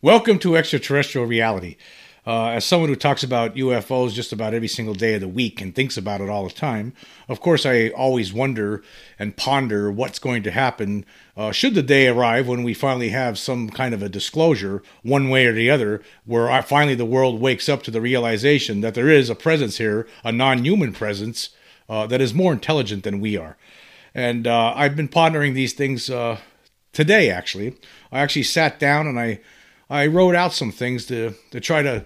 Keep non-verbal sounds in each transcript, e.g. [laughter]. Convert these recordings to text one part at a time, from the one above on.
Welcome to extraterrestrial reality. Uh, as someone who talks about UFOs just about every single day of the week and thinks about it all the time, of course, I always wonder and ponder what's going to happen uh, should the day arrive when we finally have some kind of a disclosure, one way or the other, where finally the world wakes up to the realization that there is a presence here, a non human presence, uh, that is more intelligent than we are. And uh, I've been pondering these things uh, today, actually. I actually sat down and I I wrote out some things to to try to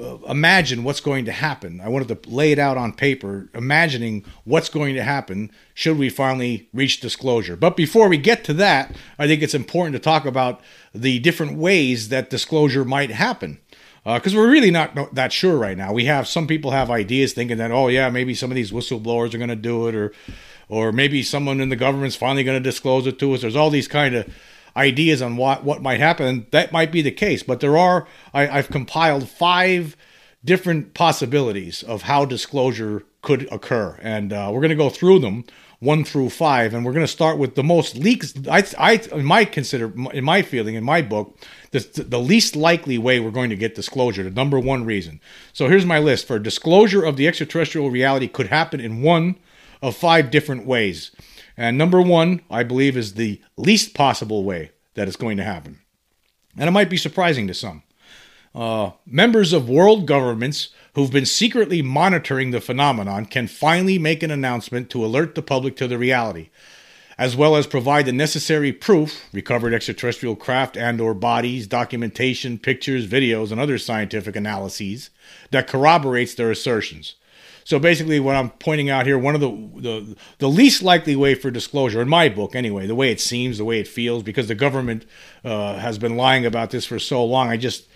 uh, imagine what's going to happen. I wanted to lay it out on paper, imagining what's going to happen should we finally reach disclosure. But before we get to that, I think it's important to talk about the different ways that disclosure might happen. Because uh, we're really not that sure right now. We have some people have ideas thinking that, oh yeah, maybe some of these whistleblowers are going to do it, or, or maybe someone in the government's finally going to disclose it to us. There's all these kind of ideas on what, what might happen. That might be the case, but there are, I, I've compiled five different possibilities of how disclosure could occur. And uh, we're going to go through them one through five. And we're going to start with the most leaks. I, I, my consider, in my feeling, in my book, the, the least likely way we're going to get disclosure, the number one reason. So here's my list for disclosure of the extraterrestrial reality could happen in one of five different ways. And number one, I believe, is the least possible way that it's going to happen. And it might be surprising to some. Uh, members of world governments who've been secretly monitoring the phenomenon can finally make an announcement to alert the public to the reality as well as provide the necessary proof recovered extraterrestrial craft and or bodies documentation pictures videos and other scientific analyses that corroborates their assertions so basically, what I'm pointing out here, one of the, the the least likely way for disclosure, in my book anyway, the way it seems, the way it feels, because the government uh, has been lying about this for so long. I just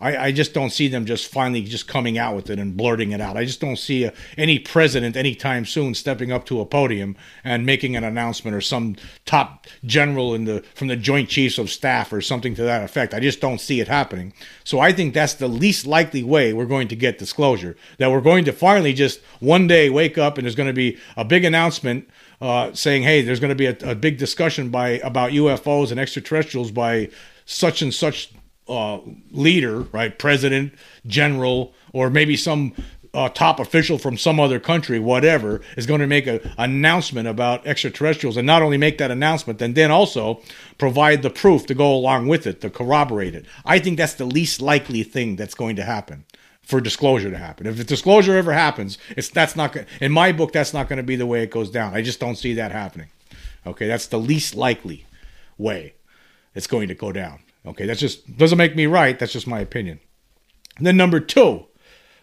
I, I, just don't see them just finally just coming out with it and blurting it out. I just don't see a, any president anytime soon stepping up to a podium and making an announcement or some top general in the from the Joint Chiefs of Staff or something to that effect. I just don't see it happening. So I think that's the least likely way we're going to get disclosure. That we're going to finally just one day wake up and there's going to be a big announcement uh, saying, "Hey, there's going to be a, a big discussion by about UFOs and extraterrestrials by such and such uh, leader, right, president, general, or maybe some uh, top official from some other country, whatever, is going to make an announcement about extraterrestrials, and not only make that announcement, and then also provide the proof to go along with it to corroborate it. I think that's the least likely thing that's going to happen for disclosure to happen. If the disclosure ever happens, it's that's not in my book. That's not going to be the way it goes down. I just don't see that happening. Okay, that's the least likely way it's going to go down. Okay, that's just doesn't make me right. That's just my opinion. And then number two,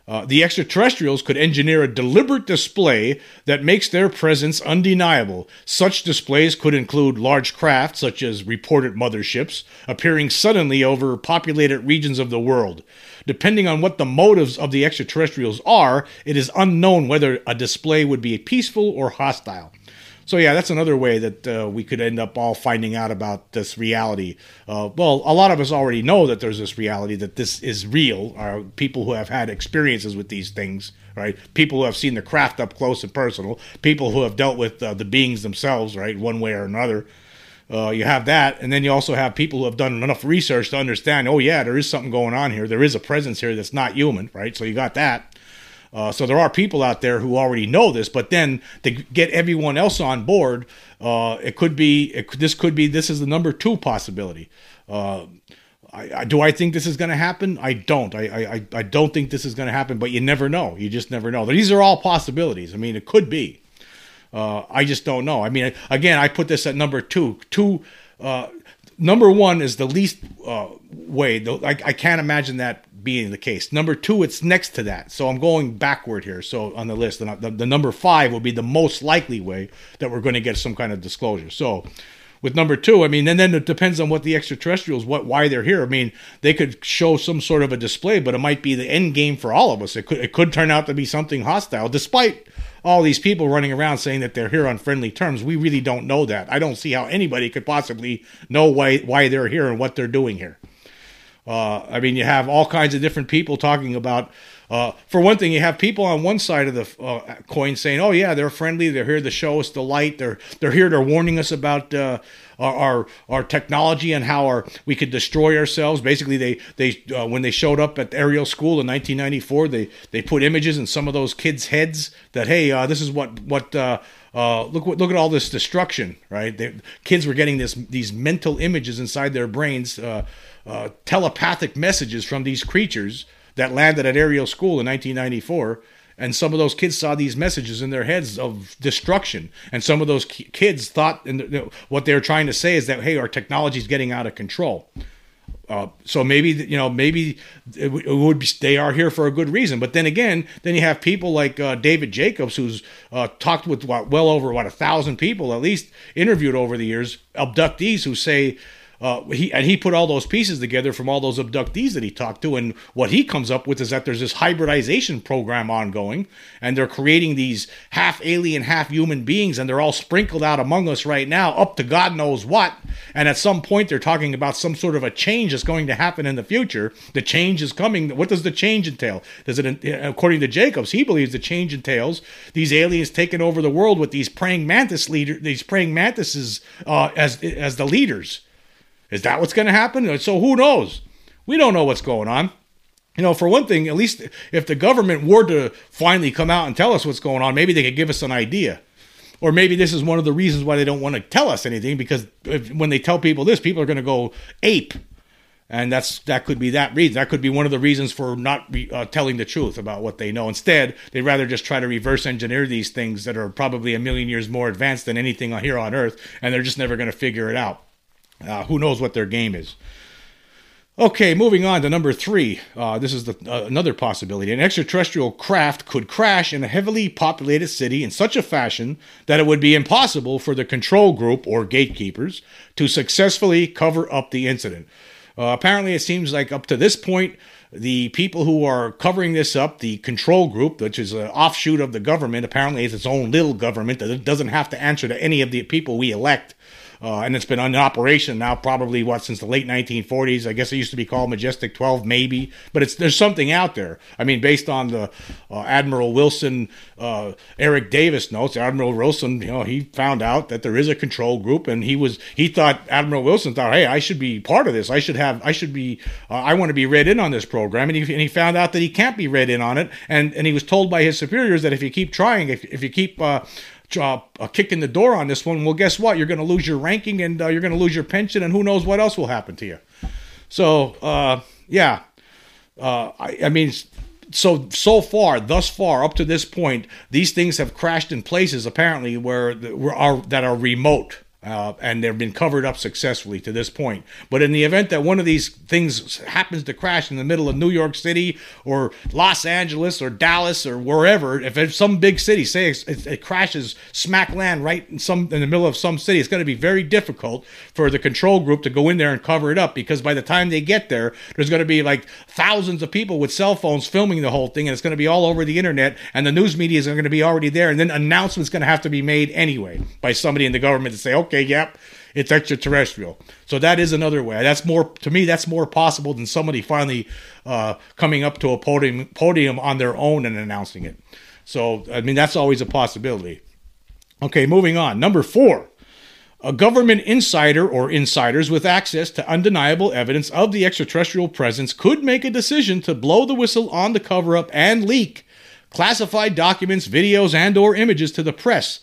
uh, the extraterrestrials could engineer a deliberate display that makes their presence undeniable. Such displays could include large craft, such as reported motherships, appearing suddenly over populated regions of the world. Depending on what the motives of the extraterrestrials are, it is unknown whether a display would be peaceful or hostile. So yeah, that's another way that uh, we could end up all finding out about this reality. Uh, well, a lot of us already know that there's this reality that this is real. Are people who have had experiences with these things, right? People who have seen the craft up close and personal. People who have dealt with uh, the beings themselves, right, one way or another. Uh, you have that, and then you also have people who have done enough research to understand. Oh yeah, there is something going on here. There is a presence here that's not human, right? So you got that. Uh, so there are people out there who already know this, but then to get everyone else on board, uh, it could be it, this could be this is the number two possibility. Uh, I, I, do I think this is going to happen? I don't. I, I I don't think this is going to happen. But you never know. You just never know. These are all possibilities. I mean, it could be. Uh, I just don't know. I mean, again, I put this at number two. Two. Number one is the least uh, way. I, I can't imagine that being the case. Number two, it's next to that. So I'm going backward here. So on the list, the, the, the number five will be the most likely way that we're going to get some kind of disclosure. So with number two, I mean, and then it depends on what the extraterrestrials, what why they're here. I mean, they could show some sort of a display, but it might be the end game for all of us. It could it could turn out to be something hostile, despite all these people running around saying that they're here on friendly terms. We really don't know that. I don't see how anybody could possibly know why why they're here and what they're doing here. Uh, I mean, you have all kinds of different people talking about. Uh, for one thing, you have people on one side of the uh, coin saying, "Oh yeah, they're friendly. They're here to show us the light. They're they're here. They're warning us about uh, our, our, our technology and how our we could destroy ourselves." Basically, they they uh, when they showed up at Ariel School in 1994, they they put images in some of those kids' heads that hey, uh, this is what what uh, look what look at all this destruction, right? They, kids were getting this these mental images inside their brains uh, telepathic messages from these creatures that landed at Ariel School in 1994. And some of those kids saw these messages in their heads of destruction. And some of those kids thought, and what they were trying to say is that, hey, our technology is getting out of control. Uh, so maybe you know maybe it, would be they are here for a good reason. But then again, then you have people like uh, David Jacobs, who's uh, talked with what, well over what a thousand people at least interviewed over the years, abductees who say uh, he and he put all those pieces together from all those abductees that he talked to, and what he comes up with is that there's this hybridization program ongoing, and they're creating these half alien, half human beings, and they're all sprinkled out among us right now, up to God knows what. And at some point, they're talking about some sort of a change that's going to happen in the future. The change is coming. What does the change entail? Does it, according to Jacobs, he believes the change entails these aliens taking over the world with these praying mantis leader, these praying mantises uh, as as the leaders is that what's going to happen? So who knows? We don't know what's going on. You know, for one thing, at least if the government were to finally come out and tell us what's going on, maybe they could give us an idea. Or maybe this is one of the reasons why they don't want to tell us anything because if, when they tell people this, people are going to go ape. And that's that could be that reason. That could be one of the reasons for not re, uh, telling the truth about what they know. Instead, they'd rather just try to reverse engineer these things that are probably a million years more advanced than anything here on Earth, and they're just never going to figure it out. Uh, who knows what their game is? Okay, moving on to number three. Uh, this is the, uh, another possibility. An extraterrestrial craft could crash in a heavily populated city in such a fashion that it would be impossible for the control group or gatekeepers to successfully cover up the incident. Uh, apparently, it seems like up to this point, the people who are covering this up, the control group, which is an offshoot of the government, apparently is its own little government that doesn't have to answer to any of the people we elect uh, and it's been in operation now probably what since the late 1940s. I guess it used to be called Majestic 12, maybe, but it's there's something out there. I mean, based on the uh, Admiral Wilson, uh, Eric Davis notes, Admiral Wilson, you know, he found out that there is a control group, and he was he thought Admiral Wilson thought, hey, I should be part of this. I should have I should be uh, I want to be read in on this program, and he, and he found out that he can't be read in on it, and and he was told by his superiors that if you keep trying, if if you keep uh, a kick in the door on this one, well, guess what? You're going to lose your ranking and uh, you're going to lose your pension, and who knows what else will happen to you. So, uh, yeah, uh, I, I, mean, so so far, thus far, up to this point, these things have crashed in places apparently where, where are that are remote uh, and they've been covered up successfully to this point. But in the event that one of these things happens to crash in the middle of New York City or Los Angeles or Dallas or wherever, if it's some big city, say it, it crashes smack land right in some in the middle of some city, it's going to be very difficult for the control group to go in there and cover it up because by the time they get there, there's going to be like thousands of people with cell phones filming the whole thing, and it's going to be all over the internet, and the news media is going to be already there, and then announcements going to have to be made anyway by somebody in the government to say, okay okay, yep, it's extraterrestrial. So that is another way. That's more to me. That's more possible than somebody finally uh, coming up to a podium podium on their own and announcing it. So I mean, that's always a possibility. Okay, moving on. Number four. A government insider or insiders with access to undeniable evidence of the extraterrestrial presence could make a decision to blow the whistle on the cover up and leak classified documents, videos, and or images to the press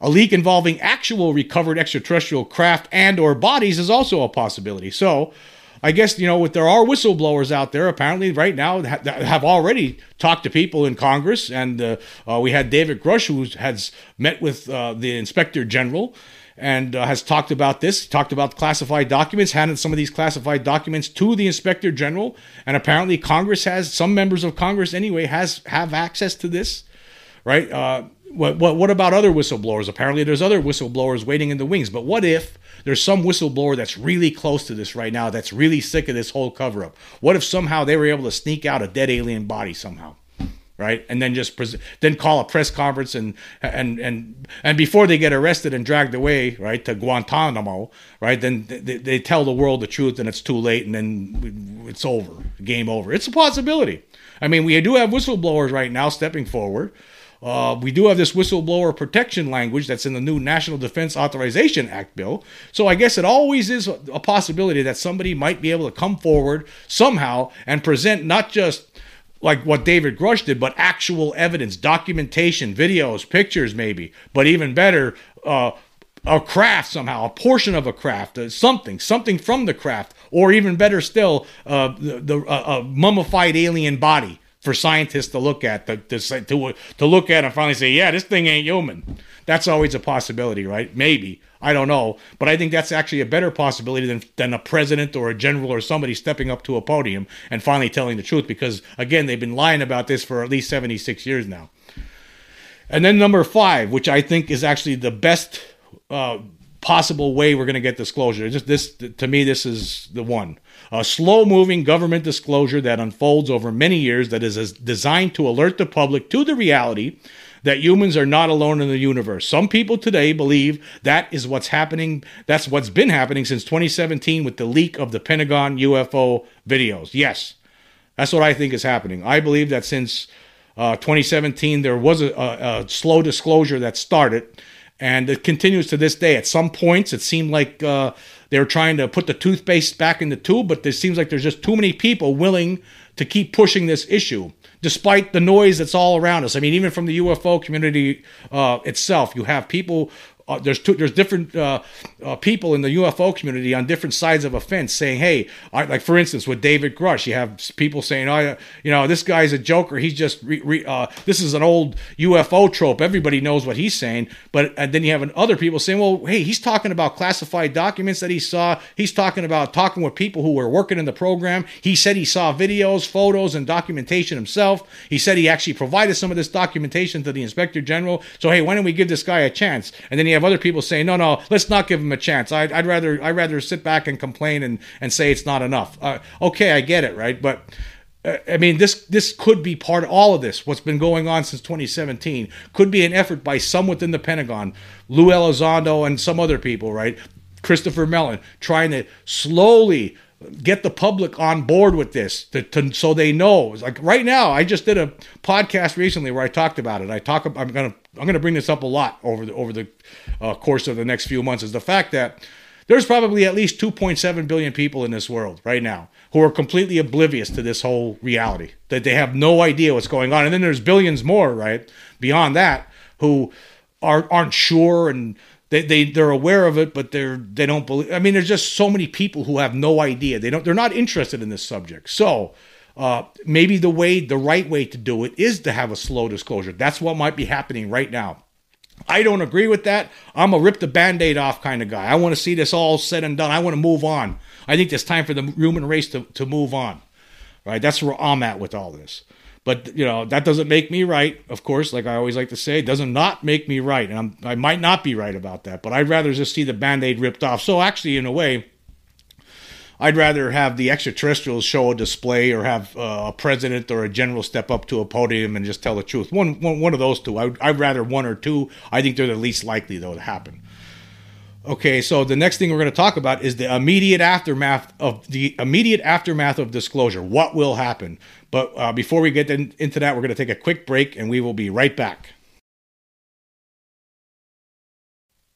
a leak involving actual recovered extraterrestrial craft and or bodies is also a possibility. So, I guess you know, there are whistleblowers out there apparently right now that have already talked to people in Congress, and uh, uh, we had David Grusch who has met with uh, the Inspector General and uh, has talked about this. Talked about classified documents, handed some of these classified documents to the Inspector General, and apparently Congress has some members of Congress anyway has have access to this, right? What, what, what about other whistleblowers? Apparently, there's other whistleblowers waiting in the wings. But what if there's some whistleblower that's really close to this right now, that's really sick of this whole cover up? What if somehow they were able to sneak out a dead alien body somehow? right and then just pres- then call a press conference and and and and before they get arrested and dragged away right to Guantanamo right then they, they tell the world the truth and it's too late and then it's over, game over. It's a possibility. I mean, we do have whistleblowers right now stepping forward. Uh, we do have this whistleblower protection language that's in the new National Defense Authorization Act bill. So I guess it always is a possibility that somebody might be able to come forward somehow and present not just like what David Grusch did, but actual evidence, documentation, videos, pictures, maybe. But even better, uh, a craft somehow, a portion of a craft, uh, something, something from the craft, or even better still, uh, the, the uh, a mummified alien body for scientists to look at, to, to, to, to look at and finally say, yeah, this thing ain't human. That's always a possibility, right? Maybe. I don't know. But I think that's actually a better possibility than, than a president or a general or somebody stepping up to a podium and finally telling the truth because, again, they've been lying about this for at least 76 years now. And then number five, which I think is actually the best uh, possible way we're going to get disclosure. Just this, to me, this is the one. A slow moving government disclosure that unfolds over many years that is designed to alert the public to the reality that humans are not alone in the universe. Some people today believe that is what's happening. That's what's been happening since 2017 with the leak of the Pentagon UFO videos. Yes, that's what I think is happening. I believe that since uh, 2017 there was a, a, a slow disclosure that started and it continues to this day. At some points, it seemed like uh, they were trying to put the toothpaste back in the tube, but it seems like there's just too many people willing to keep pushing this issue, despite the noise that's all around us. I mean, even from the UFO community uh, itself, you have people uh, there's two, there's different uh, uh, people in the UFO community on different sides of a fence saying, "Hey, I, like for instance with David Grusch, you have people saying, "Oh, you know, this guy's a joker. He's just re, re, uh, this is an old UFO trope. Everybody knows what he's saying." But and then you have other people saying, "Well, hey, he's talking about classified documents that he saw. He's talking about talking with people who were working in the program. He said he saw videos, photos, and documentation himself. He said he actually provided some of this documentation to the inspector general. So hey, why don't we give this guy a chance?" And then you have other people saying, no, no, let's not give him a chance. I'd, I'd rather I'd rather sit back and complain and, and say it's not enough. Uh, okay, I get it, right? But uh, I mean, this this could be part of all of this. What's been going on since 2017 could be an effort by some within the Pentagon, Lou Elizondo and some other people, right? Christopher Mellon, trying to slowly get the public on board with this to, to, so they know. Like right now i just did a podcast recently where i talked about it. I talk i'm gonna i'm gonna bring this up a lot over the over the uh, course of the next few months is the fact that there's probably at least 2.7 billion people in this world right now who are completely oblivious to this whole reality that they have no idea what's going on. And then there's billions more right beyond that who are aren't sure and they, they they're aware of it but they're they don't believe i mean there's just so many people who have no idea. They don't they're not interested in this subject. So uh, maybe the way the right way to do it is to have a slow disclosure. That's what might be happening right now. I don't agree with that. I'm a rip the band-aid off kind of guy. I want to see this all said and done. I want to move on. I think it's time for the human race to, to move on right? That's where i'm at with all this but you know that doesn't make me right, of course. Like I always like to say, it doesn't not make me right, and I'm, I might not be right about that. But I'd rather just see the band-aid ripped off. So actually, in a way, I'd rather have the extraterrestrials show a display or have uh, a president or a general step up to a podium and just tell the truth. One, one, one of those two. I, I'd rather one or two. I think they're the least likely, though, to happen. Okay, so the next thing we're going to talk about is the immediate aftermath of the immediate aftermath of disclosure. What will happen? But uh, before we get in, into that, we're going to take a quick break, and we will be right back.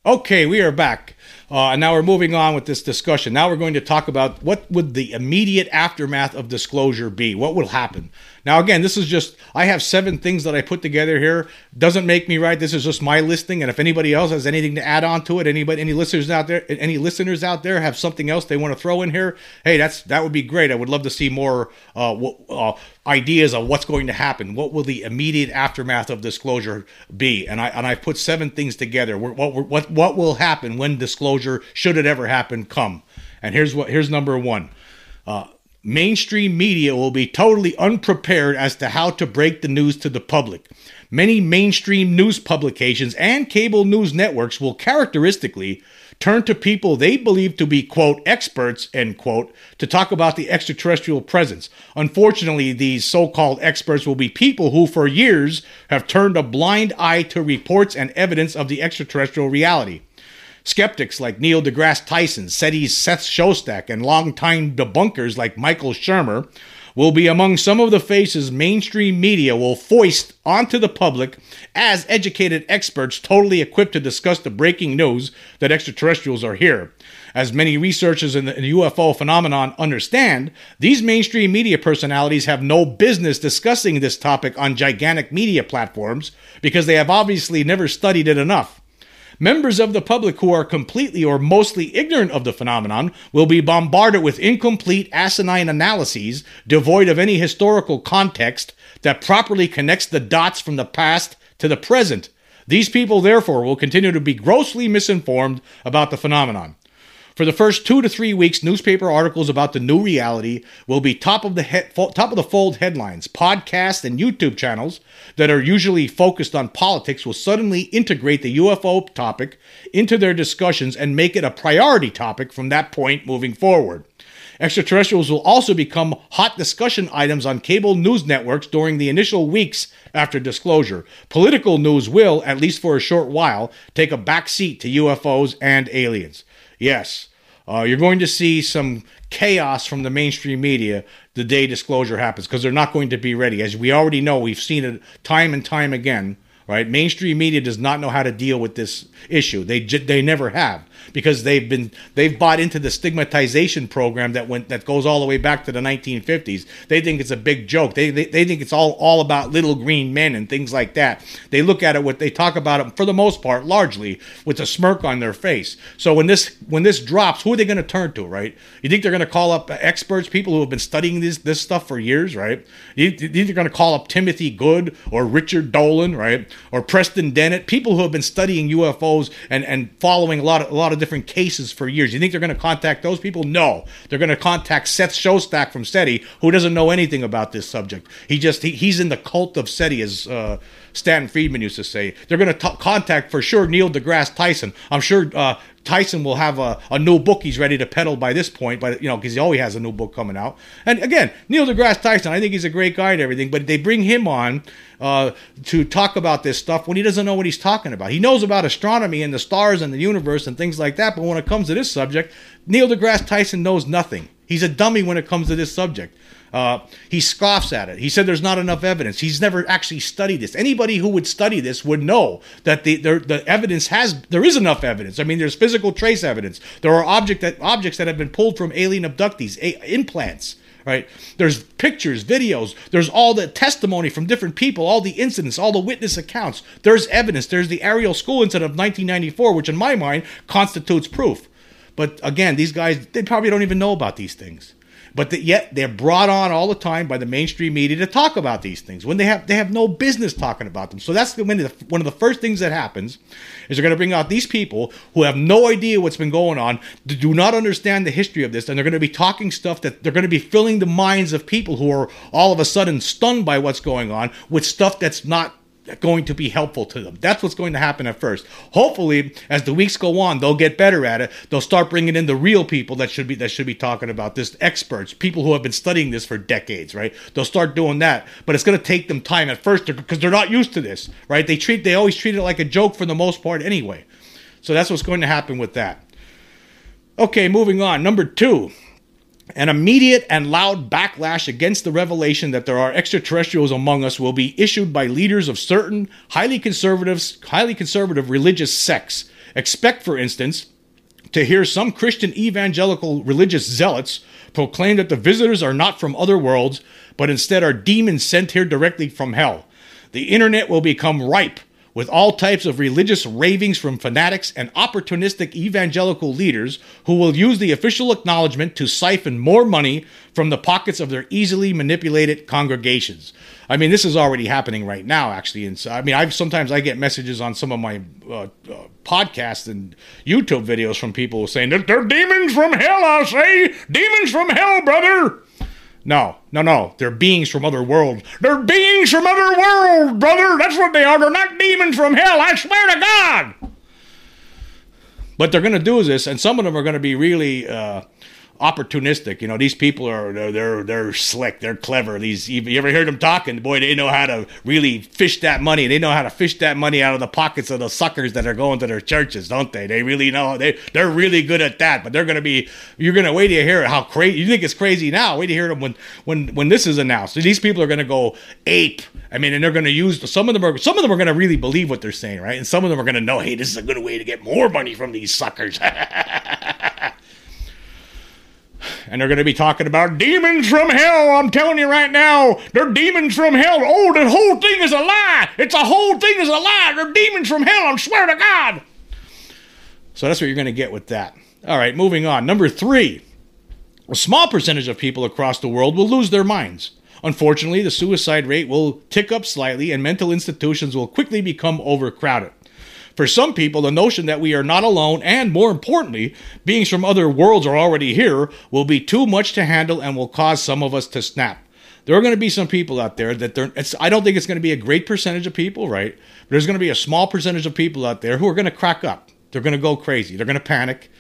Okay, we are back. Uh, and now we're moving on with this discussion. Now we're going to talk about what would the immediate aftermath of disclosure be? What will happen? Now, again, this is just, I have seven things that I put together here. Doesn't make me right. This is just my listing. And if anybody else has anything to add on to it, anybody, any listeners out there, any listeners out there have something else they want to throw in here, hey, that's, that would be great. I would love to see more uh, uh, ideas of what's going to happen. What will the immediate aftermath of disclosure be? And I, and I put seven things together. What, what, what will happen when disclosure, should it ever happen, come? And here's what, here's number one. Uh, mainstream media will be totally unprepared as to how to break the news to the public. Many mainstream news publications and cable news networks will characteristically turn to people they believe to be, quote, experts, end quote, to talk about the extraterrestrial presence. Unfortunately, these so called experts will be people who, for years, have turned a blind eye to reports and evidence of the extraterrestrial reality. Skeptics like Neil deGrasse Tyson, SETI's Seth Shostak, and longtime debunkers like Michael Shermer will be among some of the faces mainstream media will foist onto the public as educated experts totally equipped to discuss the breaking news that extraterrestrials are here. As many researchers in the UFO phenomenon understand, these mainstream media personalities have no business discussing this topic on gigantic media platforms because they have obviously never studied it enough. Members of the public who are completely or mostly ignorant of the phenomenon will be bombarded with incomplete, asinine analyses devoid of any historical context that properly connects the dots from the past to the present. These people, therefore, will continue to be grossly misinformed about the phenomenon. For the first two to three weeks, newspaper articles about the new reality will be top of the he- top of the fold headlines. Podcasts and YouTube channels that are usually focused on politics will suddenly integrate the UFO topic into their discussions and make it a priority topic from that point moving forward. Extraterrestrials will also become hot discussion items on cable news networks during the initial weeks after disclosure. Political news will, at least for a short while, take a back seat to UFOs and aliens. Yes, uh, you're going to see some chaos from the mainstream media the day disclosure happens because they're not going to be ready. As we already know, we've seen it time and time again. Right, mainstream media does not know how to deal with this issue. They they never have because they've been they've bought into the stigmatization program that went that goes all the way back to the 1950s. They think it's a big joke. They they, they think it's all all about little green men and things like that. They look at it what they talk about it for the most part largely with a smirk on their face. So when this when this drops, who are they going to turn to, right? You think they're going to call up experts, people who have been studying this this stuff for years, right? You, you think they're going to call up Timothy Good or Richard Dolan, right? Or Preston Dennett, people who have been studying UFOs and and following a lot of a lot of different cases for years. You think they're going to contact those people? No. They're going to contact Seth Shostak from SETI, who doesn't know anything about this subject. He just he, he's in the cult of SETI, as uh, Stanton Friedman used to say. They're going to contact for sure Neil deGrasse Tyson. I'm sure uh, Tyson will have a, a new book he's ready to peddle by this point, but you know, because he always has a new book coming out. And again, Neil deGrasse Tyson, I think he's a great guy and everything, but they bring him on uh, to talk about this stuff when he doesn't know what he's talking about. He knows about astronomy and the stars and the universe and things like that, but when it comes to this subject, Neil deGrasse Tyson knows nothing. He's a dummy when it comes to this subject. Uh, he scoffs at it. He said there's not enough evidence. He's never actually studied this. Anybody who would study this would know that the, the, the evidence has there is enough evidence. I mean, there's physical trace evidence. There are object that objects that have been pulled from alien abductees, a, implants. Right? There's pictures, videos. There's all the testimony from different people, all the incidents, all the witness accounts. There's evidence. There's the Ariel School incident of 1994, which in my mind constitutes proof. But again, these guys, they probably don't even know about these things but the, yet they're brought on all the time by the mainstream media to talk about these things when they have they have no business talking about them. So that's the, one of the first things that happens is they're going to bring out these people who have no idea what's been going on, do not understand the history of this, and they're going to be talking stuff that they're going to be filling the minds of people who are all of a sudden stunned by what's going on with stuff that's not going to be helpful to them. That's what's going to happen at first. Hopefully, as the weeks go on, they'll get better at it. They'll start bringing in the real people that should be that should be talking about this, experts, people who have been studying this for decades, right? They'll start doing that, but it's going to take them time at first because they're not used to this, right? They treat they always treat it like a joke for the most part anyway. So that's what's going to happen with that. Okay, moving on. Number 2, an immediate and loud backlash against the revelation that there are extraterrestrials among us will be issued by leaders of certain highly conservative, highly conservative religious sects. Expect, for instance, to hear some Christian evangelical religious zealots proclaim that the visitors are not from other worlds, but instead are demons sent here directly from hell. The internet will become ripe with all types of religious ravings from fanatics and opportunistic evangelical leaders who will use the official acknowledgement to siphon more money from the pockets of their easily manipulated congregations. I mean, this is already happening right now, actually. And I mean, I sometimes I get messages on some of my uh, uh, podcasts and YouTube videos from people saying that they're demons from hell. I say, demons from hell, brother. No, no, no. They're beings from other worlds. They're beings from other worlds, brother. That's what they are. They're not demons from hell. I swear to God. But they're going to do this, and some of them are going to be really uh, opportunistic. You know, these people are they're they're, they're slick, they're clever. These you ever heard them talking? Boy, they know how to really fish that money. They know how to fish that money out of the pockets of the suckers that are going to their churches, don't they? They really know. They they're really good at that. But they're going to be. You're going to wait to hear how crazy. You think it's crazy now? Wait to hear them when when when this is announced. These people are going to go ape. I mean, and they're going to use some of them are some of them are going to really believe what they're saying, right? And some of them are going to know, hey, this is a good way to get more money from these suckers. [laughs] and they're going to be talking about demons from hell. I'm telling you right now, they're demons from hell. Oh, the whole thing is a lie. It's a whole thing is a lie. They're demons from hell. I swear to God. So that's what you're going to get with that. All right, moving on. Number three, a small percentage of people across the world will lose their minds. Unfortunately, the suicide rate will tick up slightly and mental institutions will quickly become overcrowded. For some people, the notion that we are not alone and, more importantly, beings from other worlds are already here will be too much to handle and will cause some of us to snap. There are going to be some people out there that they're, I don't think it's going to be a great percentage of people, right? But there's going to be a small percentage of people out there who are going to crack up. They're going to go crazy. They're going to panic.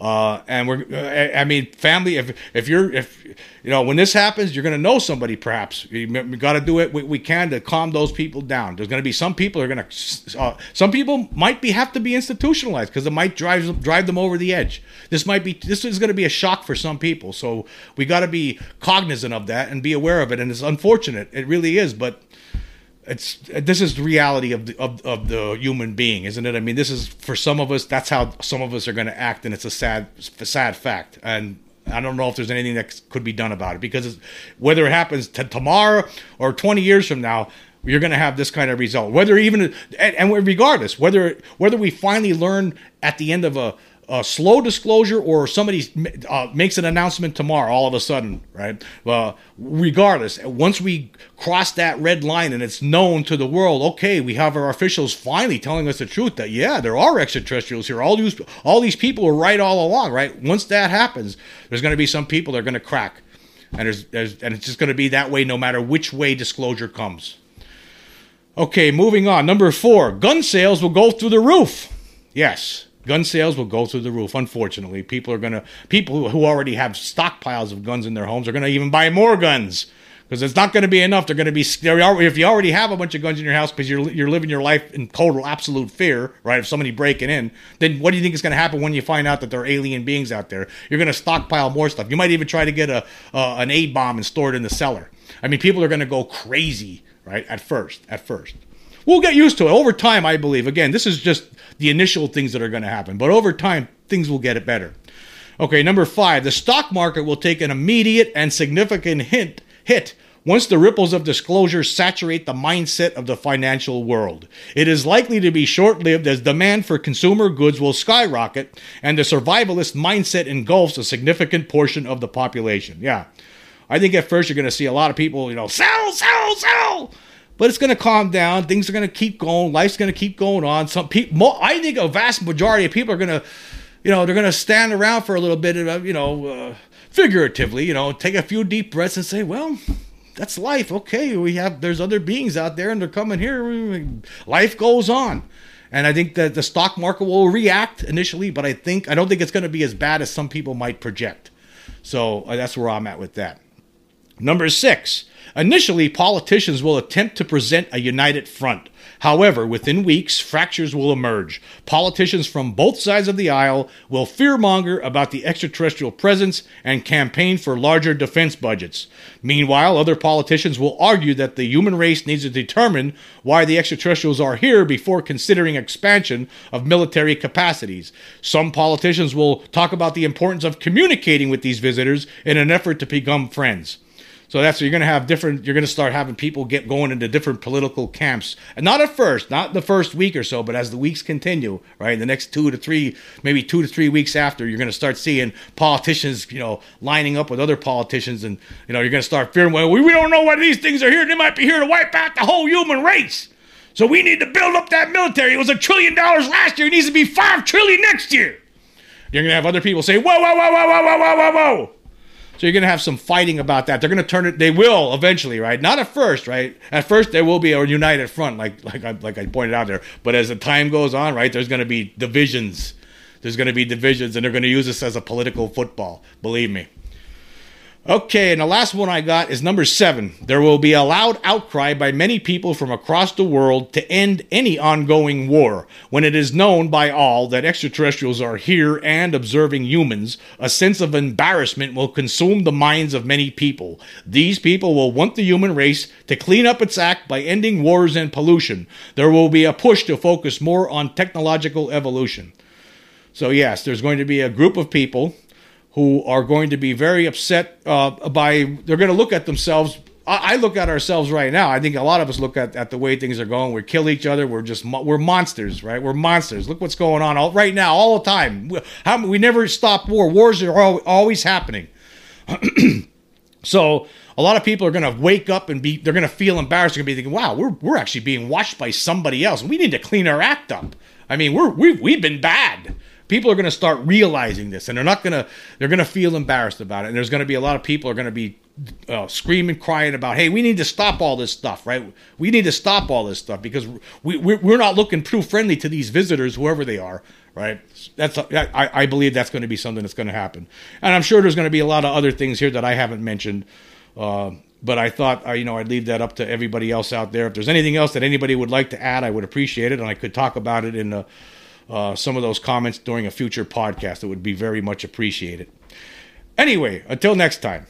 Uh, and we're, uh, I mean, family. If if you're, if you know, when this happens, you're going to know somebody. Perhaps you, got to do it. We, we, can to calm those people down. There's going to be some people are going to, uh, some people might be have to be institutionalized because it might drive drive them over the edge. This might be, this is going to be a shock for some people. So we got to be cognizant of that and be aware of it. And it's unfortunate. It really is, but it's this is the reality of the of, of the human being, isn't it? I mean, this is for some of us. That's how some of us are going to act, and it's a sad, a sad fact. And I don't know if there's anything that could be done about it because whether it happens t- tomorrow or 20 years from now, you're going to have this kind of result. Whether even and, and regardless, whether whether we finally learn at the end of a a slow disclosure or somebody uh, makes an announcement tomorrow all of a sudden, right? Well, regardless, once we cross that red line and it's known to the world, okay, we have our officials finally telling us the truth that yeah, there are extraterrestrials here. All these all these people were right all along, right? Once that happens, there's going to be some people that are going to crack, and there's, there's and it's just going to be that way no matter which way disclosure comes. Okay, moving on. Number four, gun sales will go through the roof. Yes, gun sales will go through the roof. Unfortunately people are going to people who already have stockpiles of guns in their homes are going to even buy more guns. Because it's not going to be enough. They're going to be if you already have a bunch of guns in your house because you're, you're living your life in total absolute fear right of somebody breaking in then what do you think is going to happen when you find out that there are alien beings out there? You're going to stockpile more stuff. You might even try to get a an a bomb and store it in the cellar. I mean people are going to go crazy right at first at first we'll get used to it over time i believe again this is just the initial things that are going to happen. But over time, things will get it better. Okay, number five, the stock market will take an immediate and significant hint, hit once the ripples of disclosure saturate the mindset of the financial world. It is likely to be short lived as demand for consumer goods will skyrocket and the survivalist mindset engulfs a significant portion of the population. Yeah. I think at first you're going to see a lot of people, you know, sell, sell, sell but it's going to calm down. Things are going to keep going. Life's going to keep going on. Some people, I think a vast majority of people are going to, you know, they're going to stand around for a little bit, of, you know, uh, figuratively, you know, take a few deep breaths and say, well, that's life. Okay, we have there's other beings out there and they're coming here. Life goes on. And I think that the stock market will react initially, but I think I don't think it's going to be as bad as some people might project. So uh, that's where I'm at with that. Number six, Initially, politicians will attempt to present a united front. However, within weeks, fractures will emerge. Politicians from both sides of the aisle will fearmonger about the extraterrestrial presence and campaign for larger defense budgets. Meanwhile, other politicians will argue that the human race needs to determine why the extraterrestrials are here before considering expansion of military capacities. Some politicians will talk about the importance of communicating with these visitors in an effort to become friends. So that's you're going to have different. You're going to start having people get going into different political camps, and not at first, not the first week or so, but as the weeks continue, right? In the next two to three, maybe two to three weeks after, you're going to start seeing politicians, you know, lining up with other politicians, and you know, you're going to start fearing. Well, we, we don't know why these things are here. They might be here to wipe out the whole human race. So we need to build up that military. It was a trillion dollars last year. It needs to be five trillion next year. You're going to have other people say, whoa, whoa, whoa, whoa, whoa, whoa, whoa, whoa, whoa. So you're going to have some fighting about that. They're going to turn it. They will eventually, right? Not at first, right? At first, there will be a united front, like like I, like I pointed out there. But as the time goes on, right, there's going to be divisions. there's going to be divisions, and they're going to use this as a political football. Believe me. Okay, and the last one I got is number seven. There will be a loud outcry by many people from across the world to end any ongoing war. When it is known by all that extraterrestrials are here and observing humans, a sense of embarrassment will consume the minds of many people. These people will want the human race to clean up its act by ending wars and pollution. There will be a push to focus more on technological evolution. So, yes, there's going to be a group of people who are going to be very upset uh, by, they're going to look at themselves. I, I, look at ourselves right now. I think a lot of us look at, at the way things are going. We kill each other. We're just, we're monsters, right? We're monsters. Look what's going on all, right now, all the time. We, how, we never stop war. Wars are all, always happening. [clears throat] so a lot of people are going to wake up and be, they're going to feel embarrassed. They're going to be thinking, wow, we're, we're actually being watched by somebody else. We need to clean our act up. I mean, we're, we've, we've been bad people are going to start realizing this and they're not going to they're going to feel embarrassed about it and there's going to be a lot of people are going to be uh, screaming crying about hey we need to stop all this stuff right? We need to stop all this stuff because we, we're not looking too friendly to these visitors whoever they are right? That's I, I believe that's going to be something that's going to happen. And i'm sure there's going to be a lot of other things here that i haven't mentioned uh, but I thought, uh, you know, I'd leave that up to everybody else out there. If there's anything else that anybody would like to add, I would appreciate it, and I could talk about it in a, uh, some of those comments during a future podcast. It would be very much appreciated. Anyway, until next time.